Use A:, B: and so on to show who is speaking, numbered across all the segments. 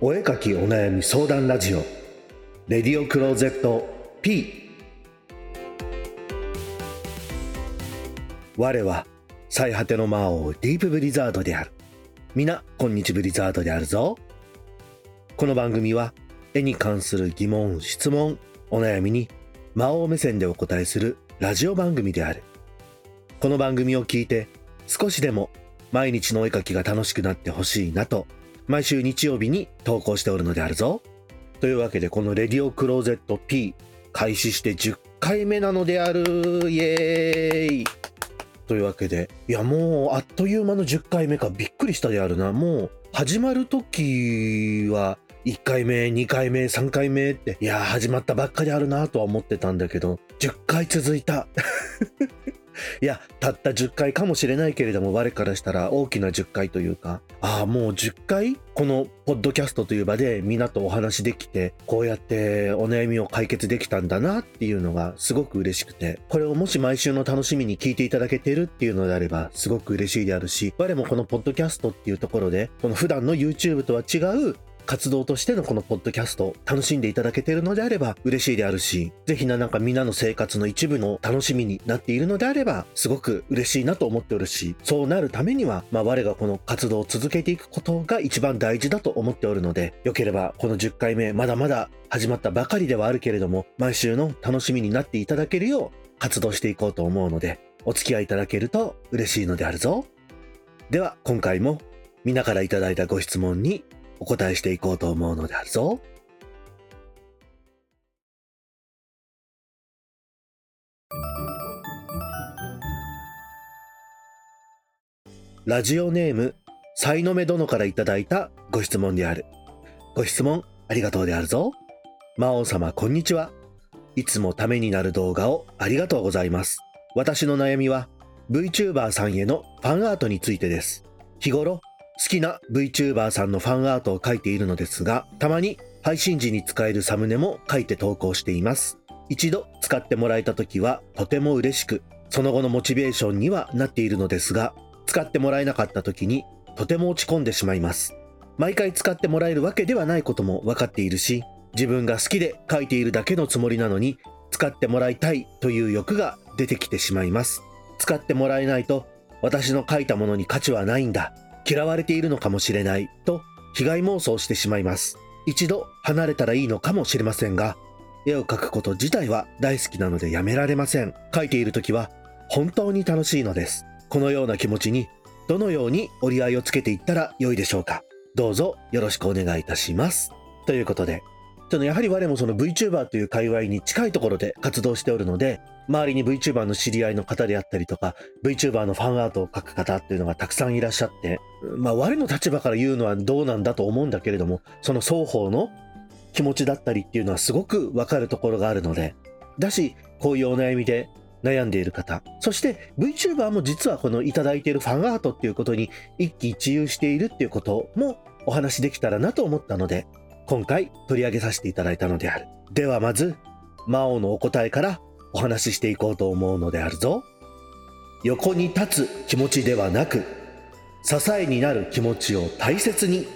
A: お絵かきお悩み相談ラジオ。レディオクローゼット P 我は最果ての魔王ディープブリザードである。皆こんにちブリザードであるぞ。この番組は絵に関する疑問質問お悩みに魔王目線でお答えするラジオ番組である。この番組を聞いて少しでも毎日のお絵かきが楽しくなってほしいなと毎週日曜日に投稿しておるのであるぞ。というわけでこのレディオクローゼット P 開始して10回目なのである。イエーイ。というわけでいやもうあっという間の10回目かびっくりしたであるな。もう始まる時は1回目2回目3回目っていや始まったばっかりあるなとは思ってたんだけど10回続いた。いや、たった10回かもしれないけれども、我からしたら大きな10回というか、ああ、もう10回このポッドキャストという場でみんなとお話できて、こうやってお悩みを解決できたんだなっていうのがすごく嬉しくて、これをもし毎週の楽しみに聞いていただけてるっていうのであれば、すごく嬉しいであるし、我もこのポッドキャストっていうところで、この普段の YouTube とは違う活動としてのこのポッドキャスト楽しんでいただけているのであれば嬉しいであるし、ぜひななんかみんなの生活の一部の楽しみになっているのであれば、すごく嬉しいなと思っておるし、そうなるためには、まあ我がこの活動を続けていくことが一番大事だと思っておるので、よければこの10回目、まだまだ始まったばかりではあるけれども、毎週の楽しみになっていただけるよう活動していこうと思うので、お付き合いいただけると嬉しいのであるぞ。では今回もみんなからいただいたご質問にお答えしていこうと思うのであるぞ。ラジオネーム、さいの目殿からいただいたご質問である。ご質問ありがとうであるぞ。魔王様こんにちは。いつもためになる動画をありがとうございます。私の悩みは VTuber さんへのファンアートについてです。日頃好きな VTuber さんのファンアートを描いているのですが、たまに配信時に使えるサムネも書いて投稿しています。一度使ってもらえた時はとても嬉しく、その後のモチベーションにはなっているのですが、使ってもらえなかった時にとても落ち込んでしまいます。毎回使ってもらえるわけではないことも分かっているし、自分が好きで書いているだけのつもりなのに、使ってもらいたいという欲が出てきてしまいます。使ってもらえないと、私の書いたものに価値はないんだ嫌われているのかもしれないと被害妄想してしまいます。一度離れたらいいのかもしれませんが、絵を描くこと自体は大好きなのでやめられません。描いている時は本当に楽しいのです。このような気持ちにどのように折り合いをつけていったら良いでしょうか。どうぞよろしくお願いいたします。ということで、ちょっとやはり我もその VTuber という界隈に近いところで活動しておるので、周りに VTuber の知り合いの方であったりとか、VTuber のファンアートを描く方っていうのがたくさんいらっしゃって、まあ我の立場から言うのはどうなんだと思うんだけれども、その双方の気持ちだったりっていうのはすごくわかるところがあるので、だし、こういうお悩みで悩んでいる方、そして VTuber も実はこのいただいているファンアートっていうことに一喜一憂しているっていうこともお話できたらなと思ったので、今回取り上げさせていただいたのである。ではまず、魔王のお答えからお話ししていこうと思うのであるぞ。横に立つ気持ちではなく、支えになる気持ちを大切に、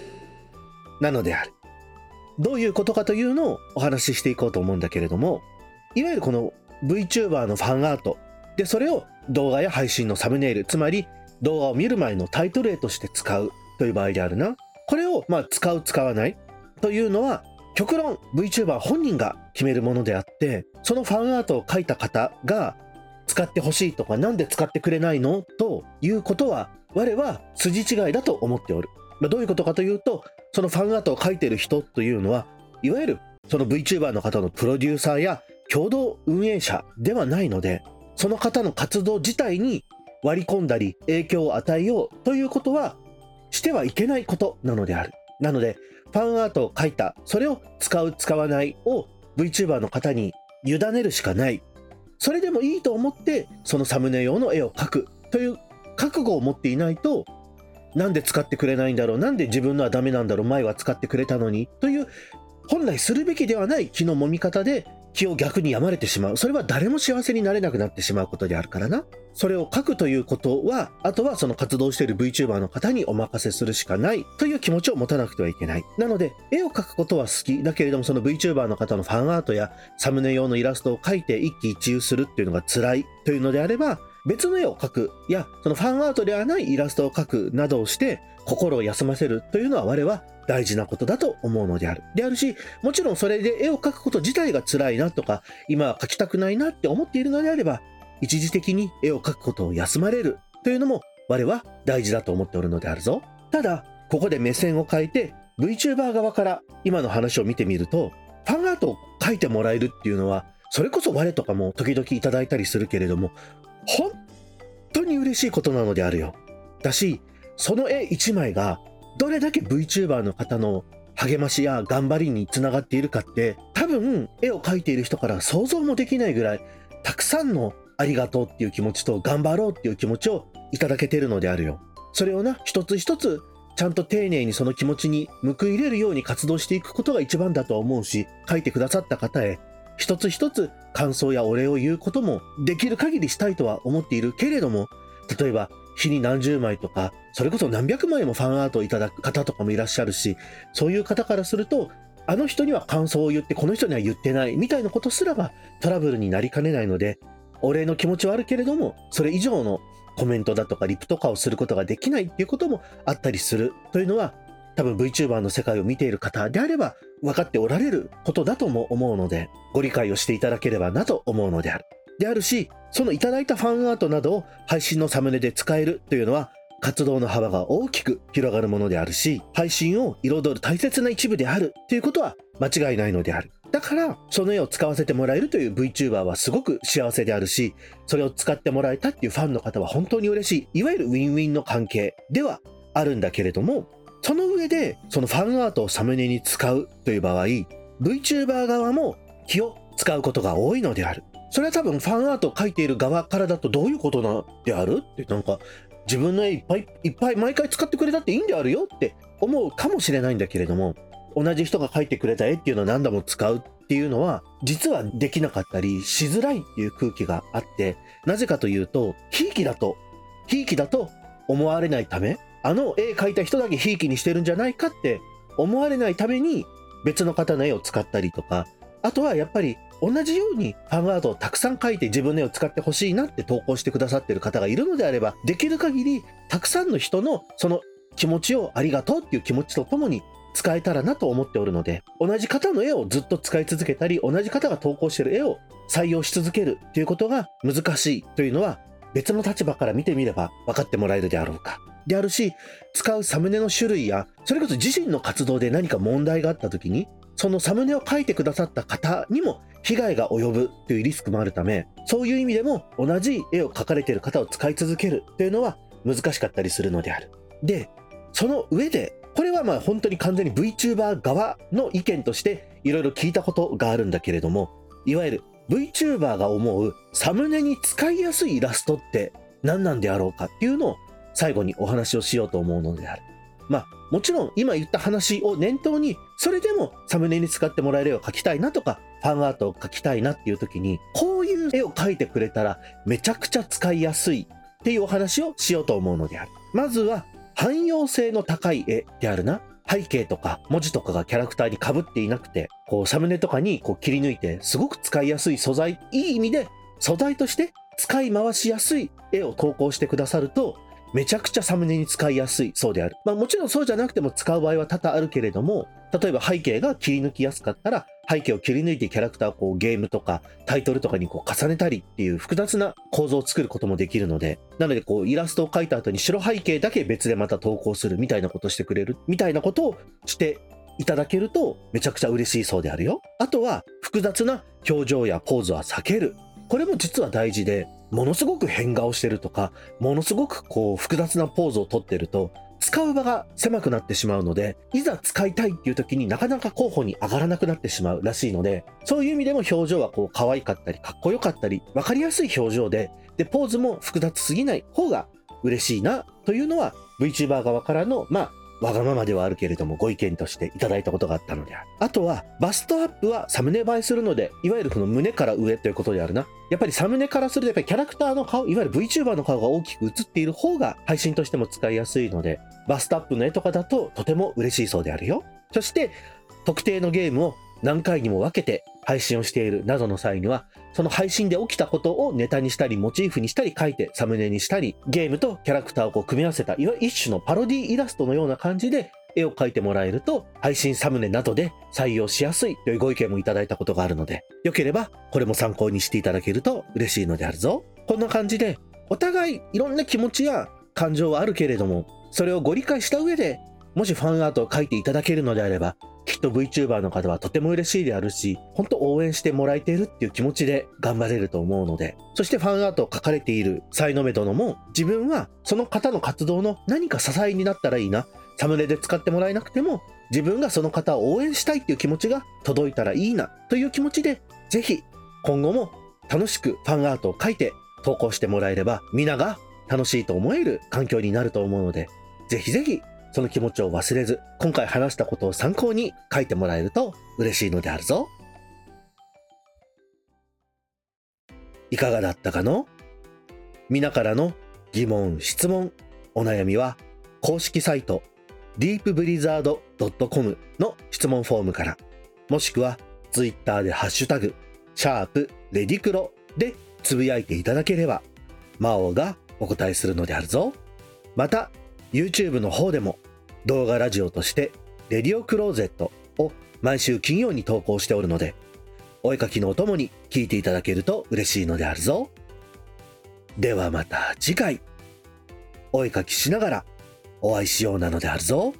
A: なのである。どういうことかというのをお話ししていこうと思うんだけれども、いわゆるこの VTuber のファンアート、で、それを動画や配信のサムネイル、つまり動画を見る前のタイトル絵として使うという場合であるな。これをまあ使う使わないというのは極論 VTuber 本人が決めるものであってそのファンアートを描いた方が使ってほしいとか何で使ってくれないのということは我は筋違いだと思っておる、まあ、どういうことかというとそのファンアートを描いてる人というのはいわゆるその VTuber の方のプロデューサーや共同運営者ではないのでその方の活動自体に割り込んだり影響を与えようということはしてはいけないことなのである。なのでファンアートを描いた、それを使う、使わないを VTuber の方に委ねるしかない。それでもいいと思って、そのサムネ用の絵を描くという覚悟を持っていないと、なんで使ってくれないんだろう、なんで自分のはダメなんだろう、前は使ってくれたのに、という、本来するべきではない気の揉み方で気を逆に病まれてしまう。それは誰も幸せになれなくなってしまうことであるからな。それを書くということは、あとはその活動している VTuber の方にお任せするしかないという気持ちを持たなくてはいけない。なので、絵を描くことは好きだけれども、その VTuber の方のファンアートやサムネ用のイラストを描いて一喜一憂するっていうのが辛いというのであれば、別の絵を描くや、そのファンアートではないイラストを描くなどをして、心を休ませるというのは我は大事なことだと思うのである。であるし、もちろんそれで絵を描くこと自体が辛いなとか、今は描きたくないなって思っているのであれば、一時的に絵を描くことを休まれるというのも我は大事だと思っておるのであるぞ。ただ、ここで目線を変えて VTuber 側から今の話を見てみると、ファンアートを描いてもらえるっていうのは、それこそ我とかも時々いただいたりするけれども、本当に嬉しいことなのであるよ。だし、その絵1枚がどれだけ VTuber の方の励ましや頑張りにつながっているかって多分絵を描いている人から想像もできないぐらいたくさんのありがとうっていう気持ちと頑張ろうっていう気持ちをいただけてるのであるよ。それをな一つ一つちゃんと丁寧にその気持ちに報いれるように活動していくことが一番だと思うし書いてくださった方へ一つ一つ感想やお礼を言うこともできる限りしたいとは思っているけれども例えば日に何十枚とか、それこそ何百枚もファンアートをいただく方とかもいらっしゃるし、そういう方からすると、あの人には感想を言って、この人には言ってないみたいなことすらがトラブルになりかねないので、お礼の気持ちはあるけれども、それ以上のコメントだとかリプとかをすることができないっていうこともあったりするというのは、多分 VTuber の世界を見ている方であれば分かっておられることだとも思うので、ご理解をしていただければなと思うのである。であるし、そのいただいたファンアートなどを配信のサムネで使えるというのは、活動の幅が大きく広がるものであるし、配信を彩る大切な一部であるということは間違いないのである。だから、その絵を使わせてもらえるという VTuber はすごく幸せであるし、それを使ってもらえたっていうファンの方は本当に嬉しい、いわゆるウィンウィンの関係ではあるんだけれども、その上で、そのファンアートをサムネに使うという場合、VTuber 側も気を使うことが多いのである。それは多分ファンアートを描いている側からだとどういうことなんであるってなんか自分の絵いっぱいいっぱい毎回使ってくれたっていいんであるよって思うかもしれないんだけれども同じ人が描いてくれた絵っていうのを何度も使うっていうのは実はできなかったりしづらいっていう空気があってなぜかというとひいきだとひいきだと思われないためあの絵描いた人だけひいきにしてるんじゃないかって思われないために別の方の絵を使ったりとかあとはやっぱり同じようにファンアートをたくさん書いて自分の絵を使ってほしいなって投稿してくださってる方がいるのであれば、できる限りたくさんの人のその気持ちをありがとうっていう気持ちとともに使えたらなと思っておるので、同じ方の絵をずっと使い続けたり、同じ方が投稿してる絵を採用し続けるっていうことが難しいというのは、別の立場から見てみれば分かってもらえるであろうか。であるし、使うサムネの種類や、それこそ自身の活動で何か問題があった時に、そのサムネを書いてくださった方にも被害が及ぶというリスクもあるため、そういう意味でも同じ絵を描かれている方を使い続けるというのは難しかったりするのである。で、その上で、これはまあ本当に完全に VTuber 側の意見としていろいろ聞いたことがあるんだけれども、いわゆる VTuber が思うサムネに使いやすいイラストって何なんであろうかっていうのを最後にお話をしようと思うのである。まあ、もちろん今言った話を念頭に、それでもサムネに使ってもらえる絵を描きたいなとか、ファンアートを描きたいなっていう時に、こういう絵を描いてくれたらめちゃくちゃ使いやすいっていうお話をしようと思うのである。まずは、汎用性の高い絵であるな。背景とか文字とかがキャラクターに被っていなくて、こうサムネとかにこう切り抜いて、すごく使いやすい素材、いい意味で素材として使い回しやすい絵を投稿してくださると、めちゃくちゃサムネに使いやすいそうである。まあもちろんそうじゃなくても使う場合は多々あるけれども、例えば背景が切り抜きやすかったら、背景を切り抜いてキャラクターをこうゲームとかタイトルとかにこう重ねたりっていう複雑な構造を作ることもできるので、なのでこうイラストを描いた後に白背景だけ別でまた投稿するみたいなことをしてくれるみたいなことをしていただけるとめちゃくちゃ嬉しいそうであるよ。あとは複雑な表情やポーズは避ける。これも実は大事で、ものすごく変顔してるとか、ものすごくこう複雑なポーズをとってると、使う場が狭くなってしまうので、いざ使いたいっていう時になかなか候補に上がらなくなってしまうらしいので、そういう意味でも表情はこう可愛かったり、かっこよかったり、わかりやすい表情で、で、ポーズも複雑すぎない方が嬉しいなというのは VTuber 側からの、まあ、わがままではあるけれどもご意見としていただいたことがあったのである。あとは、バストアップはサムネ映えするので、いわゆるこの胸から上ということであるな。やっぱりサムネからすると、やっぱりキャラクターの顔、いわゆる VTuber の顔が大きく映っている方が配信としても使いやすいので、バストアップの絵とかだととても嬉しいそうであるよ。そして、特定のゲームを何回にも分けて配信をしているなどの際には、その配信で起きたことをネタにしたり、モチーフにしたり、書いてサムネにしたり、ゲームとキャラクターをこう組み合わせた、いわゆる一種のパロディイラストのような感じで絵を描いてもらえると、配信サムネなどで採用しやすいというご意見もいただいたことがあるので、よければこれも参考にしていただけると嬉しいのであるぞ。こんな感じで、お互いいろんな気持ちや感情はあるけれども、それをご理解した上で、もしファンアートを描いていただけるのであれば、きっと VTuber の方はとても嬉しいであるし、本当応援してもらえているっていう気持ちで頑張れると思うので、そしてファンアートを描かれている才の目殿も、自分はその方の活動の何か支えになったらいいな、サムネで使ってもらえなくても、自分がその方を応援したいっていう気持ちが届いたらいいなという気持ちで、ぜひ今後も楽しくファンアートを描いて投稿してもらえれば、皆が楽しいと思える環境になると思うので、ぜひぜひその気持ちを忘れず、今回話したことを参考に書いてもらえると嬉しいのであるぞ。いかがだったかの？皆からの疑問、質問、お悩みは公式サイト deepblizzard.com の質問フォームから、もしくは Twitter でハッシュタグ、シャープレディクロでつぶやいていただければ、魔王がお答えするのであるぞ。また、YouTube の方でも動画ラジオとしてレディオクローゼットを毎週金曜に投稿しておるので、お絵かきのお供に聞いていただけると嬉しいのであるぞ。ではまた次回、お絵かきしながらお会いしようなのであるぞ。